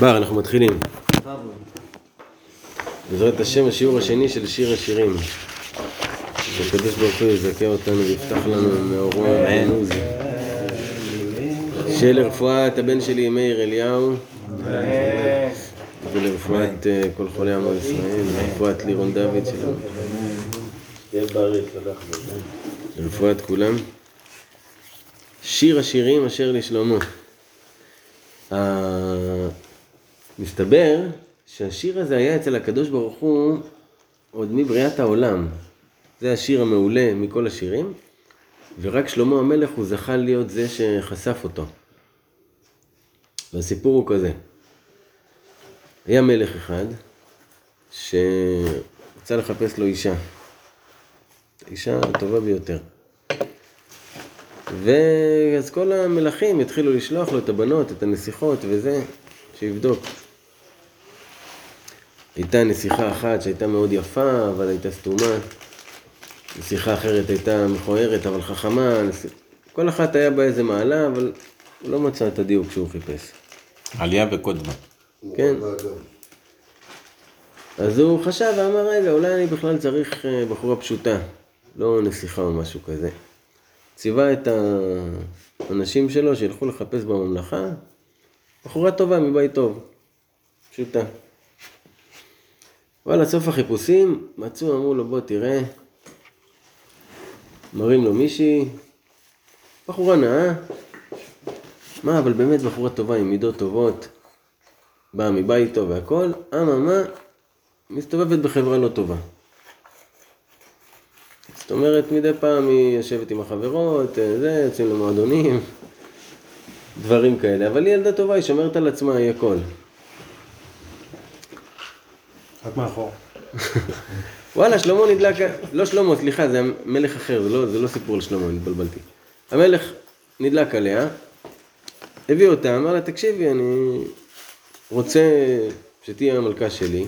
בר, אנחנו מתחילים. בעזרת השם, השיעור השני של שיר השירים. שהקדוש ברוך הוא יזכה אותנו ויפתח לנו מאורו והעוז. שלרפואת הבן שלי מאיר אליהו. ולרפואת אה, כל חולי עמו ישראל, ולרפואת לירון דוד שלנו. לרפואת כולם. שיר השירים אשר לשלמה. מסתבר שהשיר הזה היה אצל הקדוש ברוך הוא עוד מבריאת העולם. זה השיר המעולה מכל השירים, ורק שלמה המלך הוא זכה להיות זה שחשף אותו. והסיפור הוא כזה. היה מלך אחד שרצה לחפש לו אישה. אישה הטובה ביותר. ואז כל המלכים התחילו לשלוח לו את הבנות, את הנסיכות וזה, שיבדוק. הייתה נסיכה אחת שהייתה מאוד יפה, אבל הייתה סתומה. נסיכה אחרת הייתה מכוערת, אבל חכמה. נס... כל אחת היה בה איזה מעלה, אבל הוא לא מצא את הדיוק שהוא חיפש. עלייה וקודמה. כן. אז הוא חשב ואמר, רגע, אולי אני בכלל צריך אה, בחורה פשוטה, לא נסיכה או משהו כזה. ציווה את האנשים שלו שילכו לחפש בממלכה, בחורה טובה מבית טוב, פשוטה. וואלה, סוף החיפושים, מצאו, אמרו לו, בוא תראה, מראים לו מישהי, בחורה נאה, מה, אבל באמת בחורה טובה עם מידות טובות, באה מבית טוב והכל, אממה, מסתובבת בחברה לא טובה. זאת אומרת, מדי פעם היא יושבת עם החברות, אה, זה, יוצאים למועדונים, דברים כאלה. אבל היא ילדה טובה, היא שומרת על עצמה, היא הכל. רק מאחור. וואלה, שלמה נדלק, לא שלמה, סליחה, זה מלך אחר, זה לא, זה לא סיפור על שלמה, התבלבלתי. המלך נדלק עליה, הביא אותה, אמר לה, תקשיבי, אני רוצה שתהיי המלכה שלי,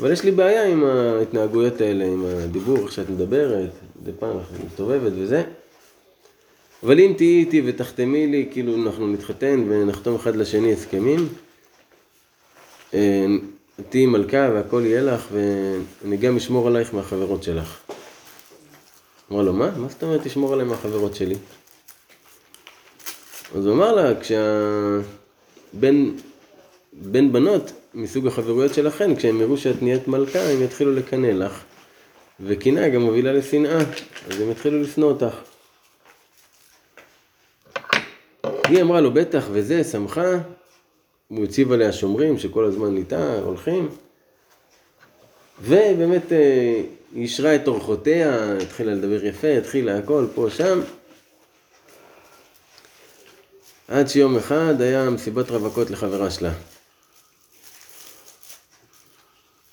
אבל יש לי בעיה עם ההתנהגויות האלה, עם הדיבור, איך שאת מדברת, מדי פעם את מסתובבת וזה. אבל אם תהיי איתי ותחתמי לי, כאילו אנחנו נתחתן ונחתום אחד לשני הסכמים, אה, תהיי מלכה והכל יהיה לך, ואני גם אשמור עלייך מהחברות שלך. אמר לו, מה? מה זאת אומרת תשמור עליי מהחברות שלי? אז הוא אמר לה, כשהבן בן בנות מסוג החברויות שלכן, כשהם יראו שאת נהיית מלכה, הם יתחילו לקנא לך. וקנאה גם מובילה לשנאה, אז הם יתחילו לשנוא אותך. היא אמרה לו, בטח, וזה, שמחה. הוא הציב עליה שומרים שכל הזמן איתה, הולכים. ובאמת אה, היא אישרה את אורחותיה, התחילה לדבר יפה, התחילה הכל, פה, שם. עד שיום אחד היה מסיבת רווקות לחברה שלה.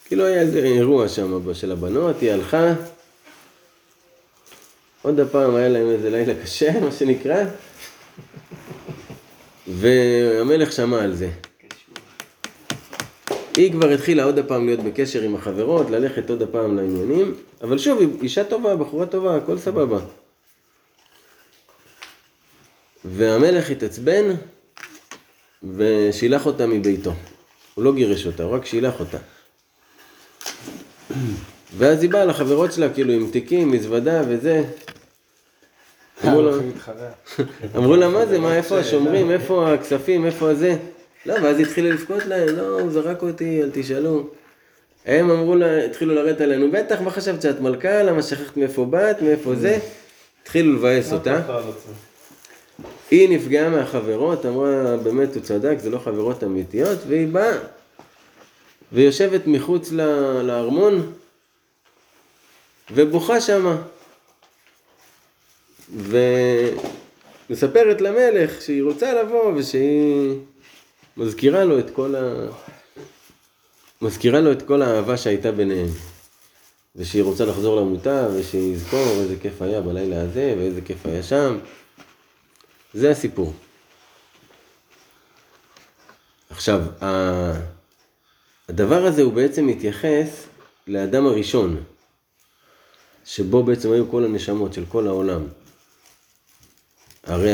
כאילו היה איזה אירוע שם של הבנות, היא הלכה. עוד הפעם היה להם איזה לילה קשה, מה שנקרא. והמלך שמע על זה. היא כבר התחילה עוד הפעם להיות בקשר עם החברות, ללכת עוד הפעם לעניינים, אבל שוב, היא אישה טובה, בחורה טובה, הכל סבבה. והמלך התעצבן ושילח אותה מביתו. הוא לא גירש אותה, הוא רק שילח אותה. ואז היא באה לחברות שלה, כאילו, עם תיקים, מזוודה וזה. אמרו לה, מה זה, מה, איפה השומרים, איפה הכספים, איפה הזה? לא, ואז היא התחילה לבכות להם, לא, הוא זרק אותי, אל תשאלו. הם אמרו לה, התחילו לרדת עלינו, בטח, מה חשבת שאת מלכה? למה שכחת מאיפה באת, מאיפה זה? התחילו לבאס אותה. היא נפגעה מהחברות, אמרה, באמת, הוא צדק, זה לא חברות אמיתיות, והיא באה, ויושבת מחוץ לארמון, ובוכה שמה. ומספרת למלך שהיא רוצה לבוא ושהיא מזכירה לו את כל ה... מזכירה לו את כל האהבה שהייתה ביניהם. ושהיא רוצה לחזור למוטב, ושיזכור איזה כיף היה בלילה הזה, ואיזה כיף היה שם. זה הסיפור. עכשיו, הדבר הזה הוא בעצם מתייחס לאדם הראשון, שבו בעצם היו כל הנשמות של כל העולם. הרי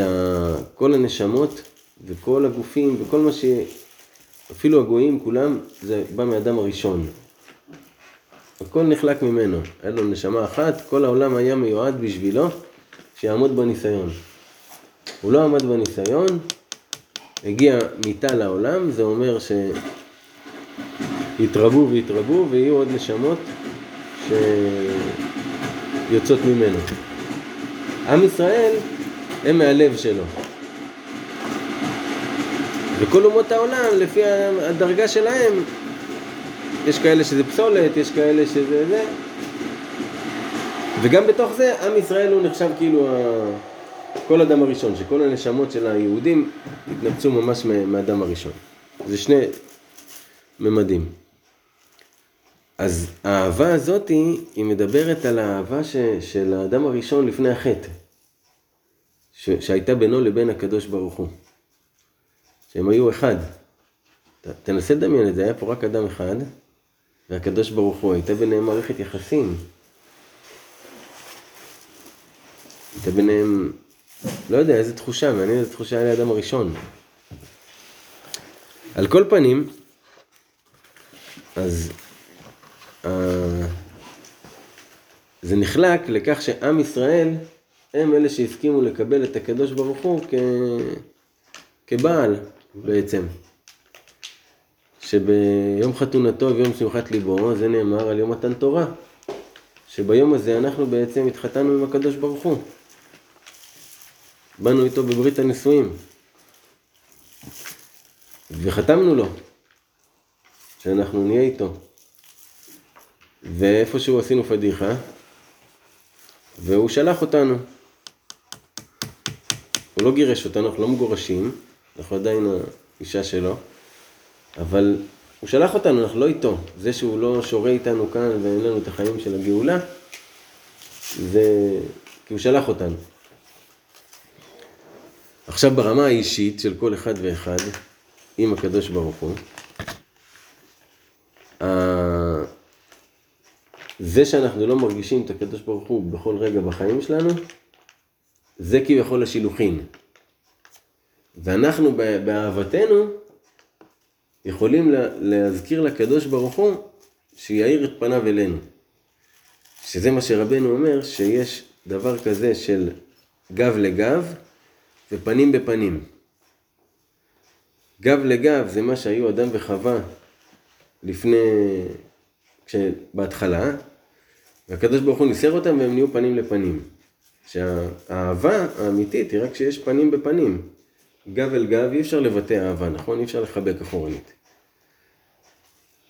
כל הנשמות וכל הגופים וכל מה אפילו הגויים כולם, זה בא מאדם הראשון. הכל נחלק ממנו. היה לו נשמה אחת, כל העולם היה מיועד בשבילו שיעמוד בניסיון. הוא לא עמד בניסיון, הגיע מיתה לעולם, זה אומר שיתרבו ויתרבו ויהיו עוד נשמות שיוצאות ממנו. עם ישראל הם מהלב שלו. וכל אומות העולם, לפי הדרגה שלהם, יש כאלה שזה פסולת, יש כאלה שזה זה. וגם בתוך זה, עם ישראל הוא נחשב כאילו ה... כל אדם הראשון, שכל הנשמות של היהודים התנפצו ממש מהאדם הראשון. זה שני ממדים. אז האהבה הזאת היא מדברת על האהבה ש, של האדם הראשון לפני החטא, ש, שהייתה בינו לבין הקדוש ברוך הוא. שהם היו אחד. ת, תנסה לדמיין את זה, היה פה רק אדם אחד, והקדוש ברוך הוא, הייתה ביניהם מערכת יחסים. הייתה ביניהם, לא יודע, איזה תחושה, מעניין איזה תחושה היה לאדם הראשון. על כל פנים, אז uh, זה נחלק לכך שעם ישראל הם אלה שהסכימו לקבל את הקדוש ברוך הוא כ... כבעל בעצם. שביום חתונתו ויום שמחת ליבו, זה נאמר על יום מתן תורה. שביום הזה אנחנו בעצם התחתנו עם הקדוש ברוך הוא. באנו איתו בברית הנישואים. וחתמנו לו, שאנחנו נהיה איתו. ואיפשהו עשינו פדיחה, והוא שלח אותנו. הוא לא גירש אותנו, אנחנו לא מגורשים, אנחנו עדיין האישה שלו, אבל הוא שלח אותנו, אנחנו לא איתו. זה שהוא לא שורה איתנו כאן ואין לנו את החיים של הגאולה, זה כי הוא שלח אותנו. עכשיו ברמה האישית של כל אחד ואחד, עם הקדוש ברוך הוא, זה שאנחנו לא מרגישים את הקדוש ברוך הוא בכל רגע בחיים שלנו, זה כביכול השילוחין. ואנחנו באהבתנו יכולים להזכיר לקדוש ברוך הוא שיאיר את פניו אלינו. שזה מה שרבנו אומר, שיש דבר כזה של גב לגב ופנים בפנים. גב לגב זה מה שהיו אדם וחווה לפני, בהתחלה, והקדוש ברוך הוא ניסר אותם והם נהיו פנים לפנים. שהאהבה האמיתית היא רק כשיש פנים בפנים. גב אל גב אי אפשר לבטא אהבה, נכון? אי אפשר לחבק אחורנית.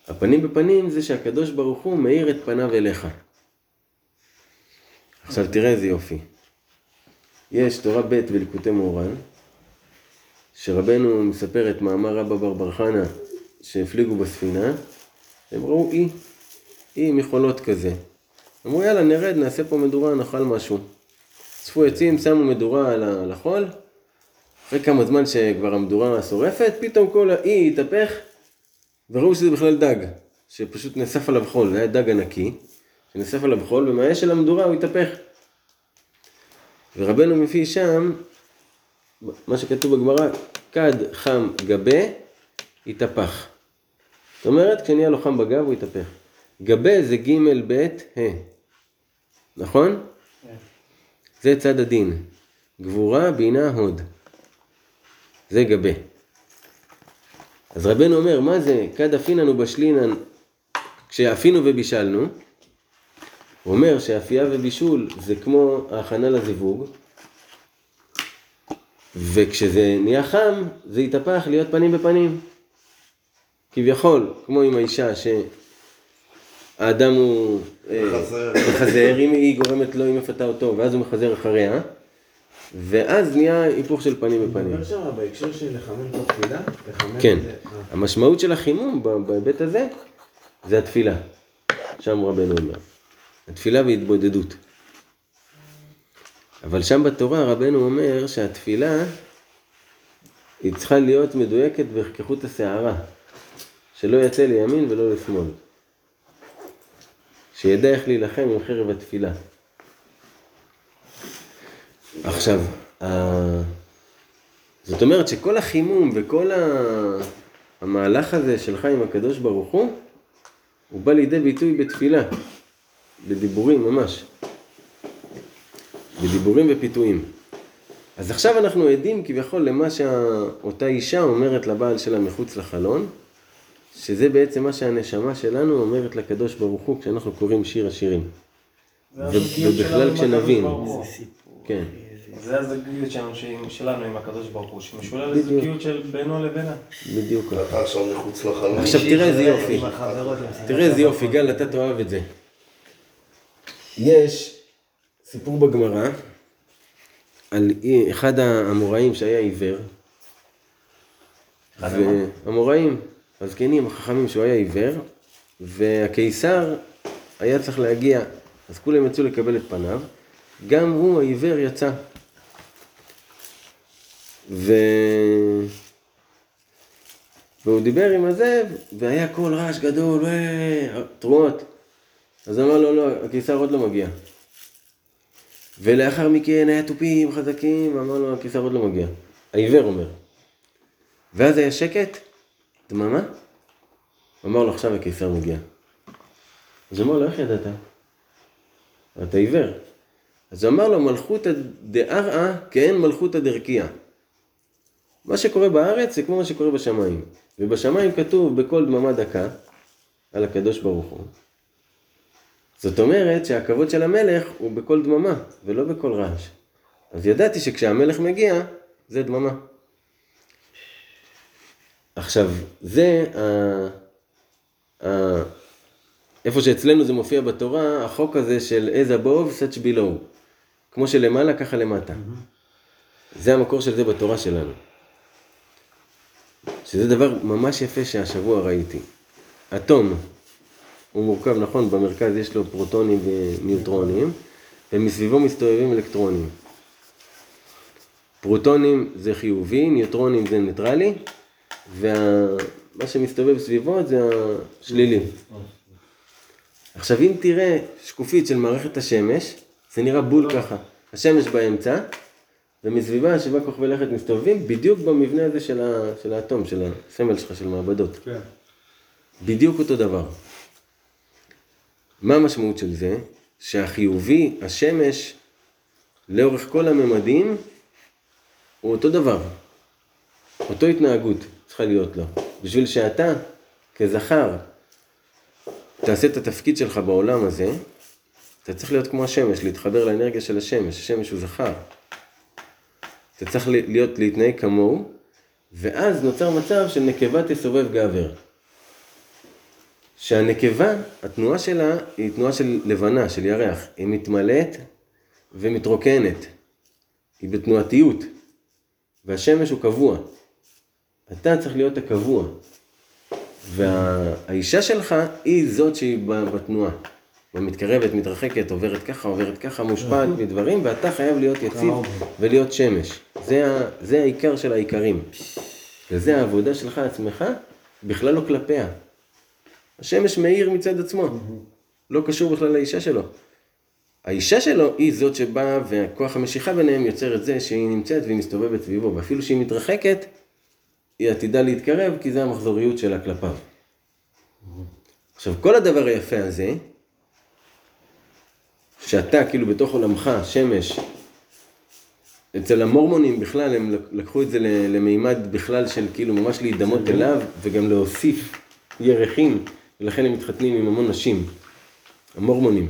הפנים בפנים זה שהקדוש ברוך הוא מאיר את פניו אליך. עכשיו תראה איזה יופי. יש תורה ב' בליקוטי מאורן, שרבנו מספר את מאמר רבא בר בר חנה שהפליגו בספינה, הם ראו אי, אי מחולות כזה. אמרו יאללה נרד, נעשה פה מדורה, נאכל משהו. אספו עצים, שמו מדורה על החול, אחרי כמה זמן שכבר המדורה שורפת, פתאום כל האי התהפך, וראו שזה בכלל דג, שפשוט נאסף עליו חול, זה היה דג ענקי, שנאסף עליו חול, ומהאש של המדורה הוא התהפך. ורבנו מביא שם, מה שכתוב בגמרא, כד חם גבה, התהפך. זאת אומרת, כשנהיה לו חם בגב הוא התהפך. גבה זה ג' ב' ה', נכון? כן. זה צד הדין. גבורה, בינה, הוד. זה גבה. אז רבנו אומר, מה זה כד אפינן ובשלינן כשאפינו ובישלנו? הוא אומר שאפייה ובישול זה כמו ההכנה לזיווג, וכשזה נהיה חם, זה יתהפך להיות פנים בפנים. כביכול, כמו עם האישה שהאדם הוא אה, מחזר, אם היא גורמת לו, היא מפתה אותו, ואז הוא מחזר אחריה, ואז נהיה היפוך של פנים בפנים. אני אומר שם בהקשר של לחמם את התפילה, כן, אה. המשמעות של החימום בהיבט הזה, זה התפילה. שם רבנו אומר. התפילה והתבודדות. אבל שם בתורה רבנו אומר שהתפילה היא צריכה להיות מדויקת כחוט השערה, שלא יצא לימין ולא לשמאל. שידע איך להילחם עם חרב התפילה. עכשיו, זאת אומרת שכל החימום וכל המהלך הזה שלך עם הקדוש ברוך הוא, הוא בא לידי ביטוי בתפילה, בדיבורים ממש. בדיבורים ופיתויים. אז עכשיו אנחנו עדים כביכול למה שאותה אישה אומרת לבעל שלה מחוץ לחלון, שזה בעצם מה שהנשמה שלנו אומרת לקדוש ברוך הוא כשאנחנו קוראים שיר השירים. זה ובכלל כשנבין. ברוך הוא. כן. זה הזוגיות שלנו, עם הקדוש ברוך הוא, שמשולה בדיוק. לזוגיות של בינו לבינה. בדיוק. אתה עכשיו מחוץ לחלום. עכשיו תראה איזה יופי. תראה איזה יופי, גל, אתה תאהב את זה. יש סיפור בגמרא על אחד האמוראים שהיה עיוור. והאמוראים, הזקנים, החכמים שהוא היה עיוור, והקיסר היה צריך להגיע, אז כולם יצאו לקבל את פניו, גם הוא העיוור יצא. ו... והוא דיבר עם הזה, והיה קול רעש גדול, "ואה", תרועות. אז אמר לו, לא, הקיסר עוד לא מגיע. ולאחר מכן היה תופים חזקים, אמר לו, הקיסר עוד לא מגיע. העיוור אומר. ואז היה שקט, דממה. אמר לו, עכשיו הקיסר מגיע. אז אמר לו, איך ידעת? אתה עיוור. אז אמר לו, מלכותא דארעא כאין מלכותא דרקיע. מה שקורה בארץ זה כמו מה שקורה בשמיים. ובשמיים כתוב בכל דממה דקה על הקדוש ברוך הוא. זאת אומרת שהכבוד של המלך הוא בכל דממה ולא בכל רעש. אז ידעתי שכשהמלך מגיע זה דממה. עכשיו, זה ה... ה... איפה שאצלנו זה מופיע בתורה, החוק הזה של as above such below. כמו שלמעלה ככה למטה. זה המקור של זה בתורה שלנו. שזה דבר ממש יפה שהשבוע ראיתי. אטום, הוא מורכב, נכון, במרכז יש לו פרוטונים וניוטרונים, ומסביבו מסתובבים אלקטרונים. פרוטונים זה חיובי, ניוטרונים זה ניטרלי, ומה שמסתובב סביבו זה השלילי. עכשיו אם תראה שקופית של מערכת השמש, זה נראה בול ככה. השמש באמצע, ומסביבה שבעה כוכבי לכת מסתובבים בדיוק במבנה הזה של, ה, של האטום, של הסמל שלך, של מעבדות. כן. בדיוק אותו דבר. מה המשמעות של זה? שהחיובי, השמש, לאורך כל הממדים, הוא אותו דבר. אותו התנהגות צריכה להיות לו. בשביל שאתה, כזכר, תעשה את התפקיד שלך בעולם הזה, אתה צריך להיות כמו השמש, להתחבר לאנרגיה של השמש. השמש הוא זכר. אתה צריך להיות, להתנהג כמוהו, ואז נוצר מצב של נקבה תסובב גבר. שהנקבה, התנועה שלה היא תנועה של לבנה, של ירח. היא מתמלאת ומתרוקנת. היא בתנועתיות. והשמש הוא קבוע. אתה צריך להיות הקבוע. והאישה שלך היא זאת שהיא בתנועה. ומתקרבת, מתרחקת, עוברת ככה, עוברת ככה, מושפעת מדברים, ואתה חייב להיות יציב ולהיות שמש. זה, ה, זה העיקר של העיקרים. וזה העבודה שלך עצמך, בכלל לא כלפיה. השמש מאיר מצד עצמו, לא קשור בכלל לאישה שלו. האישה שלו היא זאת שבאה, וכוח המשיכה ביניהם יוצר את זה שהיא נמצאת והיא מסתובבת סביבו, ואפילו שהיא מתרחקת, היא עתידה להתקרב, כי זה המחזוריות שלה כלפיו. עכשיו, כל הדבר היפה הזה, שאתה כאילו בתוך עולמך, שמש, אצל המורמונים בכלל, הם לקחו את זה למימד בכלל של כאילו ממש להידמות אליו, וגם להוסיף ירחים, ולכן הם מתחתנים עם המון נשים. המורמונים.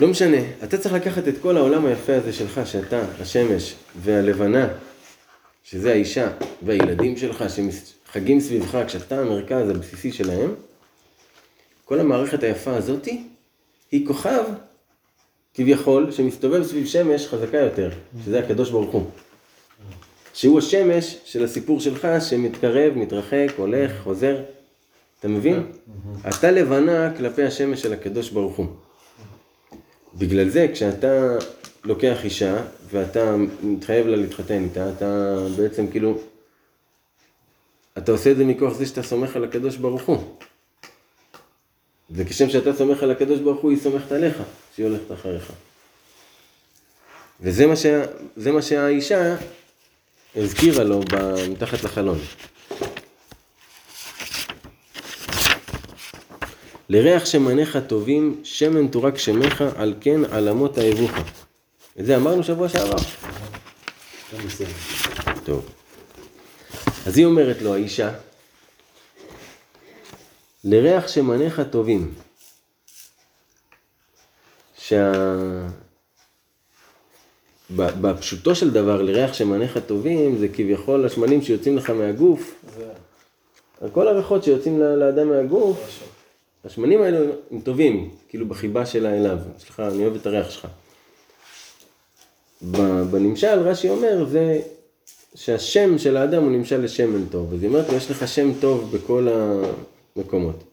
לא משנה, אתה צריך לקחת את כל העולם היפה הזה שלך, שאתה, השמש והלבנה, שזה האישה והילדים שלך, שחגים סביבך, כשאתה המרכז הבסיסי שלהם, כל המערכת היפה הזאתי, היא כוכב, כביכול, שמסתובב סביב שמש חזקה יותר, שזה הקדוש ברוך הוא. שהוא השמש של הסיפור שלך, שמתקרב, מתרחק, הולך, חוזר. אתה מבין? אתה לבנה כלפי השמש של הקדוש ברוך הוא. בגלל זה, כשאתה לוקח אישה, ואתה מתחייב לה להתחתן איתה, אתה בעצם כאילו, אתה עושה את זה מכוח זה שאתה סומך על הקדוש ברוך הוא. וכשם שאתה סומך על הקדוש ברוך הוא, היא סומכת עליך, שהיא הולכת אחריך. וזה מה, ש... מה שהאישה הזכירה לו ב... מתחת לחלון. לריח שמניך טובים, שמן תורק שמך, על כן עלמות האבוך. את זה אמרנו שבוע שעבר. טוב. אז היא אומרת לו, האישה, לריח שמניך טובים. שה... בפשוטו של דבר, לריח שמניך טובים, זה כביכול השמנים שיוצאים לך מהגוף, זה כל הריחות שיוצאים לאדם מהגוף. השמנים האלו הם טובים, כאילו בחיבה שלה אליו. סליחה, אני אוהב את הריח שלך. בנמשל, רש"י אומר, זה שהשם של האדם הוא נמשל לשמן טוב. אז היא אומרת יש לך שם טוב בכל המקומות.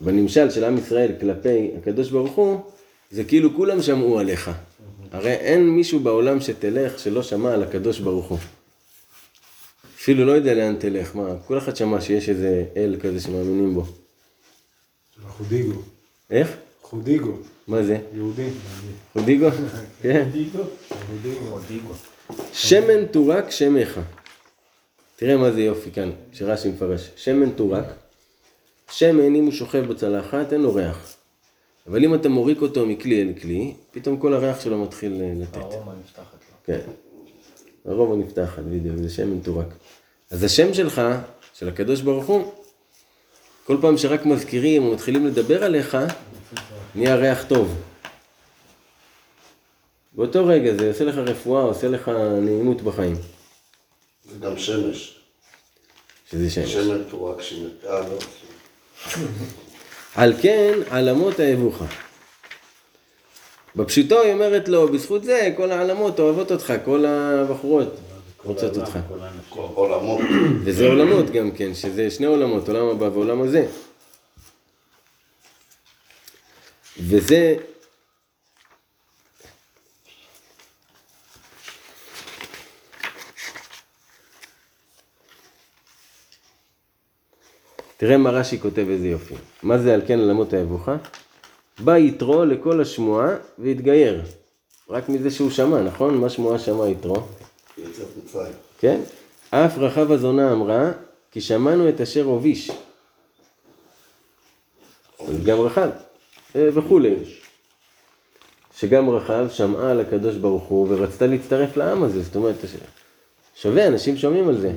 בנמשל של עם ישראל כלפי הקדוש ברוך הוא, זה כאילו כולם שמעו עליך. הרי אין מישהו בעולם שתלך שלא שמע על הקדוש ברוך הוא. אפילו לא יודע לאן תלך, מה, כל אחד שמע שיש איזה אל כזה שמאמינים בו. חודיגו. איך? חודיגו. מה זה? יהודי. חודיגו? כן. חודיגו. שמן תורק שמך. תראה מה זה יופי כאן, שרש"י מפרש. שמן תורק, שמן אם הוא שוכב בצלחת אין לו ריח. אבל אם אתה מוריק אותו מכלי אל כלי, פתאום כל הריח שלו מתחיל אה, לתת. הארומה נפתחת לו. כן. הרוב נפתחת, בדיוק, זה שמן תורק. אז השם שלך, של הקדוש ברוך הוא, כל פעם שרק מזכירים או מתחילים לדבר עליך, נהיה ריח טוב. באותו רגע זה עושה לך רפואה, עושה לך נעימות בחיים. זה גם שמש. שזה שמש. שמן תורק שמש. אה, לא. על כן, עלמות האבוכה. בפשוטו היא אומרת לו, בזכות זה כל העלמות אוהבות אותך, כל הבחורות רוצות אותך. עולמות. וזה עולמות גם כן, שזה שני עולמות, עולם הבא ועולם הזה. וזה... תראה מה רש"י כותב איזה יופי. מה זה על כן עולמות האבוכה? בא יתרו לכל השמועה והתגייר. רק מזה שהוא שמע, נכון? מה שמועה שמע יתרו? כן? אף רחב הזונה אמרה, כי שמענו את אשר הוביש. אז גם רחב, אה, וכולי. שגם רחב שמעה על הקדוש ברוך הוא ורצתה להצטרף לעם הזה, זאת אומרת, שווה, אנשים שומעים על. זה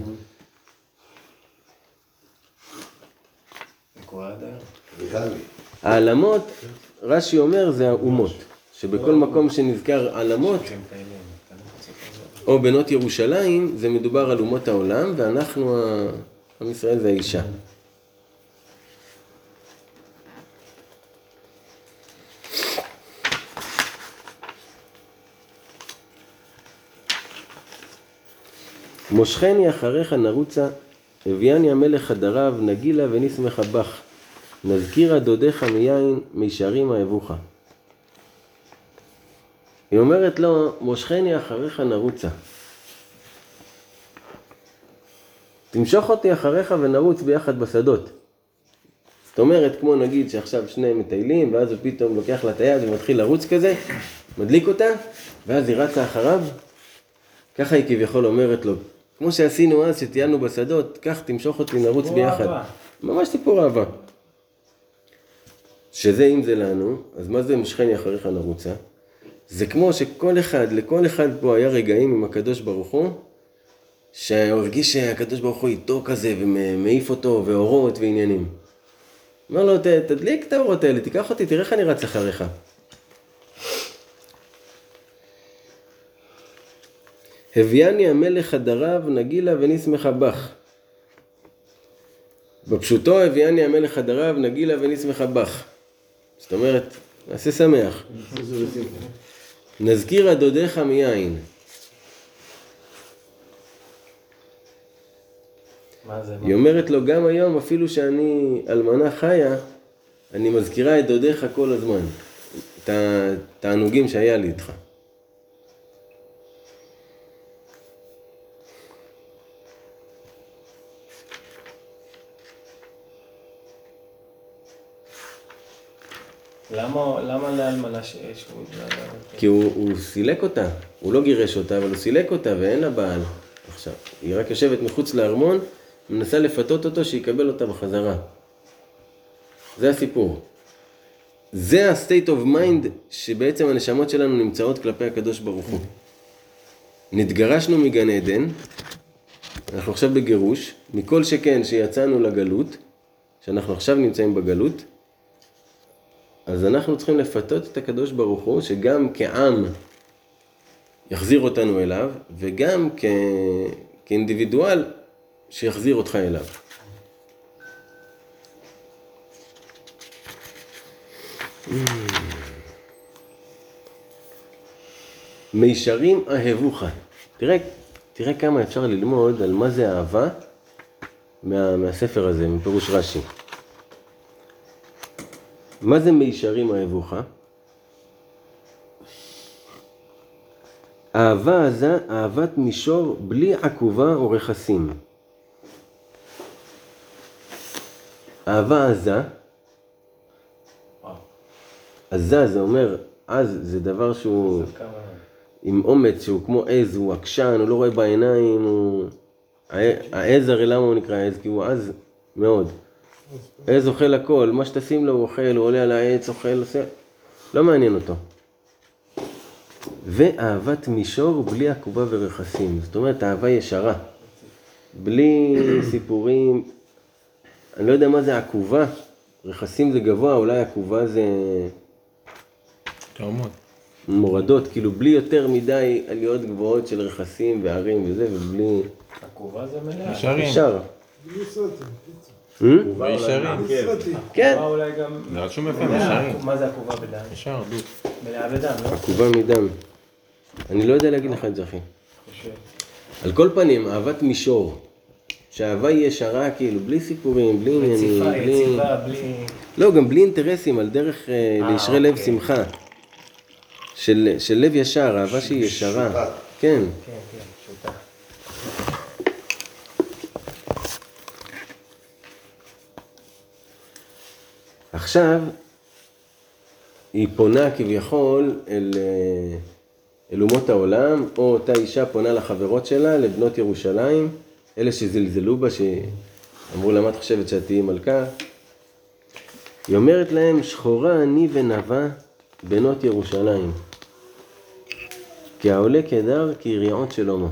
קורה עד היום. ויאלי. העלמות, רש"י אומר, זה האומות. שבכל מקום שנזכר עלמות. או בנות ירושלים, זה מדובר על אומות העולם, ואנחנו, עם ישראל זה האישה. מושכני אחריך נרוצה, הביאני המלך חדריו, נגילה ונשמחה בך. נזכירה דודיך מיין, מישרים האבוכה. היא אומרת לו, מושכני אחריך נרוצה. תמשוך אותי אחריך ונרוץ ביחד בשדות. זאת אומרת, כמו נגיד שעכשיו שניהם מטיילים, ואז הוא פתאום לוקח לה את היד ומתחיל לרוץ כזה, מדליק אותה, ואז היא רצה אחריו. ככה היא כביכול אומרת לו, כמו שעשינו אז, שטיילנו בשדות, קח תמשוך אותי, נרוץ ביחד. אהבה. ממש סיפור אהבה. שזה אם זה לנו, אז מה זה משכני אחריך נרוצה? זה כמו שכל אחד, לכל אחד פה היה רגעים עם הקדוש ברוך הוא, שהוא הרגיש שהקדוש ברוך הוא איתו כזה, ומעיף אותו, ואורות ועניינים. אומר לו, "ת- תדליק את האורות האלה, תיקח אותי, תראה איך אני רץ אחריך. הביאני המלך חדריו, נגילה ונשמחה בך. בפשוטו הביאני המלך חדריו, נגילה ונשמחה בך. זאת אומרת, נעשה שמח. נזכירה דודיך מיין. היא אומרת לו, גם היום, אפילו שאני אלמנה חיה, אני מזכירה את דודיך כל הזמן. את התענוגים שהיה לי איתך. למה למה לאלמנה ש- שהוא... כי הוא, הוא סילק אותה, הוא לא גירש אותה, אבל הוא סילק אותה ואין לה בעל. עכשיו, היא רק יושבת מחוץ לארמון, מנסה לפתות אותו שיקבל אותה בחזרה. זה הסיפור. זה ה-state of mind שבעצם הנשמות שלנו נמצאות כלפי הקדוש ברוך הוא. נתגרשנו מגן עדן, אנחנו עכשיו בגירוש, מכל שכן שיצאנו לגלות, שאנחנו עכשיו נמצאים בגלות, אז אנחנו צריכים לפתות את הקדוש ברוך הוא שגם כעם יחזיר אותנו אליו, וגם כ... כאינדיבידואל שיחזיר אותך אליו. מישרים אהבוך. תראה, תראה כמה אפשר ללמוד על מה זה אהבה מה, מהספר הזה, מפירוש רש"י. מה זה מישרים אהבוך? אהבה עזה, אהבת מישור בלי עכובה או רכסים. אהבה עזה, עזה זה אומר, עז זה דבר שהוא. עם אומץ, שהוא כמו עז, הוא עקשן, הוא לא רואה בעיניים, הוא... הע- העז הרי למה הוא נקרא עז? כי הוא עז מאוד. עז אוכל הכל, מה שתשים לו הוא אוכל, הוא עולה על העץ, אוכל, עושה... לא מעניין אותו. ואהבת מישור בלי עקובה ורכסים. זאת אומרת, אהבה ישרה. בלי סיפורים. אני לא יודע מה זה עקובה. רכסים זה גבוה, אולי עקובה זה תאומות. מורדות, כאילו בלי יותר מדי עליות גבוהות של רכסים והרים וזה, ובלי... עקובה זה מלאה. ישרים. ישר. בלי סרטים. Hmm? וישרים. בלי סרטים. כן. עקובה אולי גם... זה רשום יפה. ישרים. מה זה עקובה בדם? ישר, דוק. מלאה בדם, לא? עקובה מדם. אני לא יודע להגיד לך את זה, אחי. חושב. על כל פנים, אהבת מישור. שהאהבה היא ישרה, כאילו, בלי סיפורים, בלי עניינים, יציבה, בלי... יציבה, בלי... לא, גם בלי אינטרסים, על דרך אה, אה, לישרי לב אוקיי. שמחה. של, של לב ישר, אהבה שהיא ישרה. כן. כן, כן, עכשיו, היא פונה כביכול אל, אה, אל אומות העולם, או אותה אישה פונה לחברות שלה, לבנות ירושלים, אלה שזלזלו בה, שאמרו לה, מה את חושבת שאת תהיי מלכה? היא אומרת להם, שחורה אני ונבה בנות ירושלים, כי העולה קדר כיריעות שלמה.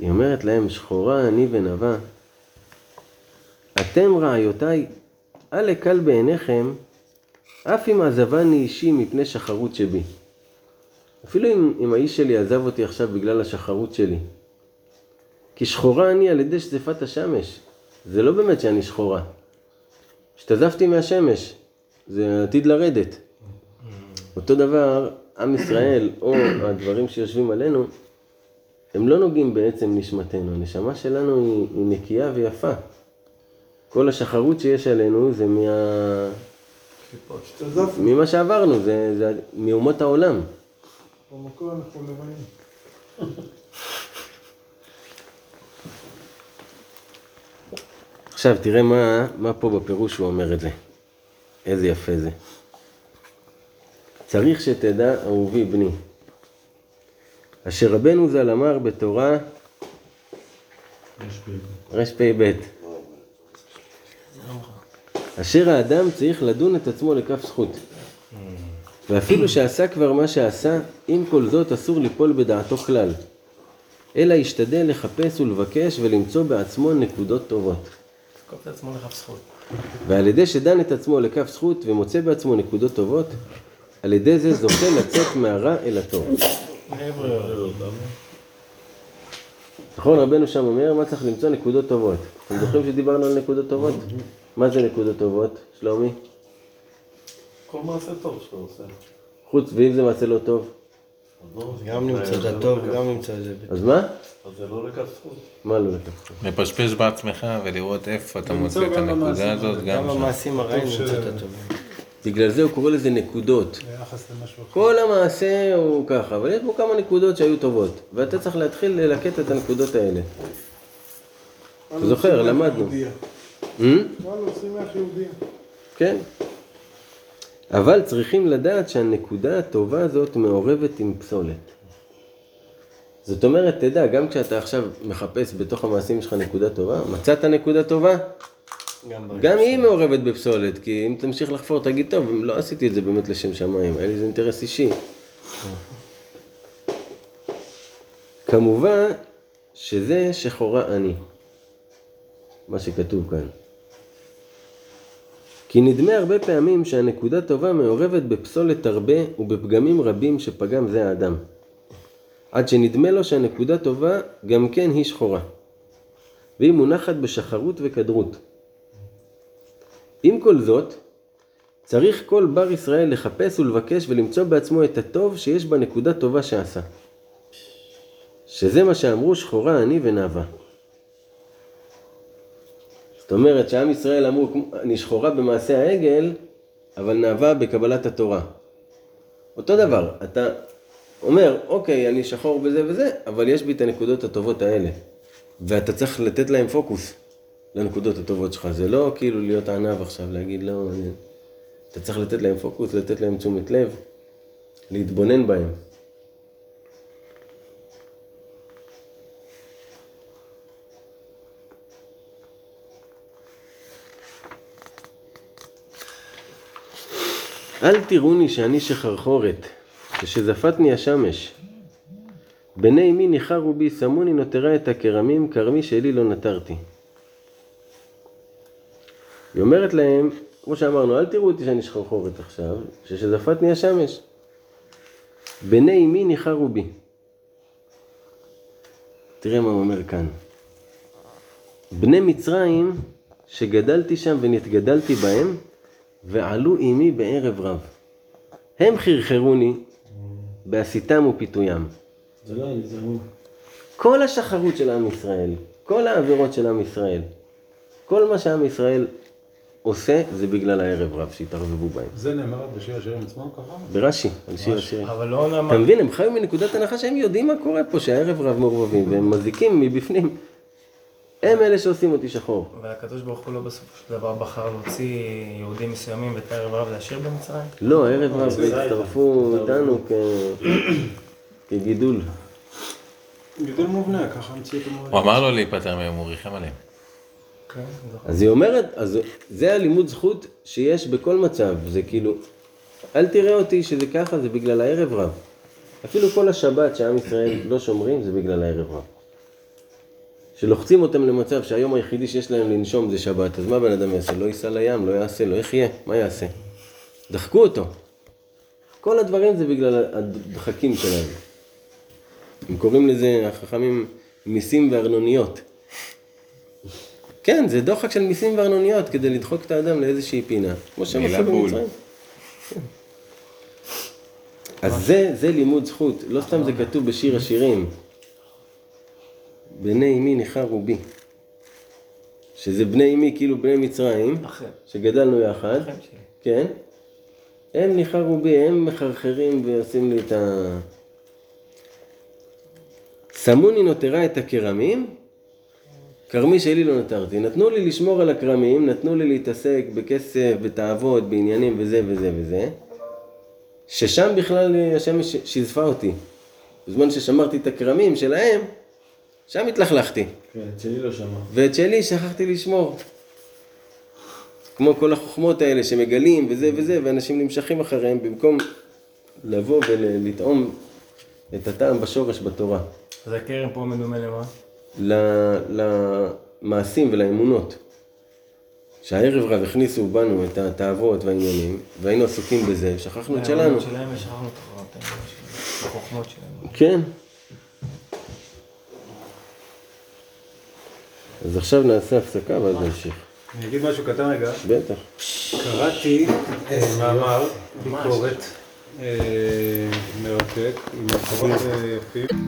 היא אומרת להם, שחורה אני ונבה, אתם רעיותיי, אלה קל בעיניכם, אף אם עזבני אישי מפני שחרות שבי. אפילו אם, אם האיש שלי עזב אותי עכשיו בגלל השחרות שלי. כי שחורה אני על ידי שזפת השמש. זה לא באמת שאני שחורה. השתזפתי מהשמש. זה עתיד לרדת. אותו דבר, עם ישראל, או הדברים שיושבים עלינו, הם לא נוגעים בעצם נשמתנו. הנשמה שלנו היא, היא נקייה ויפה. כל השחרות שיש עלינו זה מה... ממה שעברנו, זה, זה מאומות העולם. במקור אנחנו לבנים. עכשיו תראה מה, מה פה בפירוש הוא אומר את זה. איזה יפה זה. צריך שתדע, אהובי בני, אשר רבנו ז"ל אמר בתורה רפ"ב, אשר האדם צריך לדון את עצמו לכף זכות. ואפילו שעשה כבר מה שעשה, עם כל זאת אסור ליפול בדעתו כלל. אלא ישתדל לחפש ולבקש ולמצוא בעצמו נקודות טובות. ועל ידי שדן את עצמו לכף זכות ומוצא בעצמו נקודות טובות, על ידי זה זוכה לצאת מהרע אל הטוב. נכון, רבנו שם אומר, מה צריך למצוא נקודות טובות. אתם זוכרים שדיברנו על נקודות טובות? מה זה נקודות טובות, שלומי? כל מעשה טוב שאתה עושה. חוץ, ואם זה מעשה לא טוב, גם נמצא את הטוב, גם נמצא את זה. אז מה? אז זה לא לכף זכות. מה לא לקח? לפשפש בעצמך ולראות איפה אתה מוצא את הנקודה הזאת, גם. המעשים הרעים נמצא את הטוב. בגלל זה הוא קורא לזה נקודות. כל המעשה הוא ככה, אבל יש בו כמה נקודות שהיו טובות, ואתה צריך להתחיל ללקט את הנקודות האלה. אתה זוכר, למדנו. Hmm? כן. אבל צריכים לדעת שהנקודה הטובה הזאת מעורבת עם פסולת. זאת אומרת, תדע, גם כשאתה עכשיו מחפש בתוך המעשים שלך נקודה טובה, מצאת נקודה טובה, גם היא מעורבת בפסולת, כי אם תמשיך לחפור, תגיד, טוב, לא עשיתי את זה באמת לשם שמיים, היה לי איזה אינטרס אישי. כמובן שזה שחורה אני, מה שכתוב כאן. כי נדמה הרבה פעמים שהנקודה טובה מעורבת בפסולת הרבה ובפגמים רבים שפגם זה האדם. עד שנדמה לו שהנקודה טובה גם כן היא שחורה. והיא מונחת בשחרות וכדרות. עם כל זאת, צריך כל בר ישראל לחפש ולבקש ולמצוא בעצמו את הטוב שיש בנקודה טובה שעשה. שזה מה שאמרו שחורה אני ונאווה. זאת אומרת שעם ישראל אמרו, אני שחורה במעשה העגל, אבל נאווה בקבלת התורה. אותו דבר, אתה אומר, אוקיי, אני שחור בזה וזה, אבל יש בי את הנקודות הטובות האלה. ואתה צריך לתת להם פוקוס לנקודות הטובות שלך. זה לא כאילו להיות ענב עכשיו, להגיד לא, אני... אתה צריך לתת להם פוקוס, לתת להם תשומת לב, להתבונן בהם. אל תראוני שאני שחרחורת, כשזפתני השמש. בני אמי ניחרו בי, שמוני נותרה את הכרמים, כרמי שלי לא נטרתי. היא אומרת להם, כמו שאמרנו, אל תראו אותי שאני שחרחורת עכשיו, כששזפתני השמש. בני אמי ניחרו בי. תראה מה הוא אומר כאן. בני מצרים, שגדלתי שם ונתגדלתי בהם, ועלו עמי בערב רב. הם חרחרוני בעשיתם ופיתוים. זה לא אני, זה הוא. כל השחרות של עם ישראל, כל העבירות של עם ישראל, כל מה שעם ישראל עושה זה בגלל הערב רב שהתערבבו בהם. זה נאמר בשיר השירים עצמם ככה? ברש"י, על שיר השירים. אבל לא למה... אתה מבין, הם חיו מנקודת הנחה שהם יודעים מה קורה פה, שהערב רב מעורבבים, והם מזיקים מבפנים. הם אלה שעושים אותי שחור. והקדוש ברוך הוא לא בסופו של דבר בחר להוציא יהודים מסוימים ואת הערב רב להשאיר במצרים? לא, הערב רב הצטרפו איתנו כגידול. גידול מובנה, ככה המציאות הוא המובנה. אמר לו להיפטר מהם, הוא ריחם עליהם. נכון. אז היא אומרת, אז זה הלימוד זכות שיש בכל מצב, זה כאילו, אל תראה אותי שזה ככה, זה בגלל הערב רב. אפילו כל השבת שעם ישראל לא שומרים, זה בגלל הערב רב. שלוחצים אותם למצב שהיום היחידי שיש להם לנשום זה שבת, אז מה בן אדם יעשה? לא ייסע לים, לא יעשה, לא יחיה, מה יעשה? דחקו אותו. כל הדברים זה בגלל הדחקים שלהם. הם קוראים לזה, החכמים, מיסים וארנוניות. כן, זה דוחק של מיסים וארנוניות כדי לדחוק את האדם לאיזושהי פינה. כמו שהם עשו. במצרים. כן. אז זה, זה לימוד זכות, לא סתם זה כתוב בשיר השירים. בני אמי ניחרו בי. שזה בני אמי, כאילו בני מצרים, אחר. שגדלנו יחד. כן? הם ניחרו בי, הם מחרחרים ועושים לי את ה... שמוני נותרה את הכרמים, כרמי שלי לא נותרתי. נתנו לי לשמור על הכרמים, נתנו לי להתעסק בכסף, בתאוות, בעניינים וזה וזה וזה, ששם בכלל השמש שיזפה אותי. בזמן ששמרתי את הכרמים שלהם, שם התלכלכתי. כן, שלי לא שמע. ואת שלי שכחתי לשמור. כמו כל החוכמות האלה שמגלים וזה וזה, ואנשים נמשכים אחריהם במקום לבוא ולטעום את הטעם בשורש בתורה. אז הכרם פה מדומה למה? ל- למעשים ולאמונות. שהערב רב הכניסו בנו את התאוות והעניינים, והיינו עסוקים בזה, שכחנו את שלנו. האמונות שלהם ושכחנו את החוכמות שלהם, החוכמות שלהם. כן. אז עכשיו נעשה הפסקה ואז נמשיך. אני אגיד משהו קטן רגע. בטח. קראתי אה, מאמר, ביקורת, אה, מרתק, עם מקורות אה, יפים.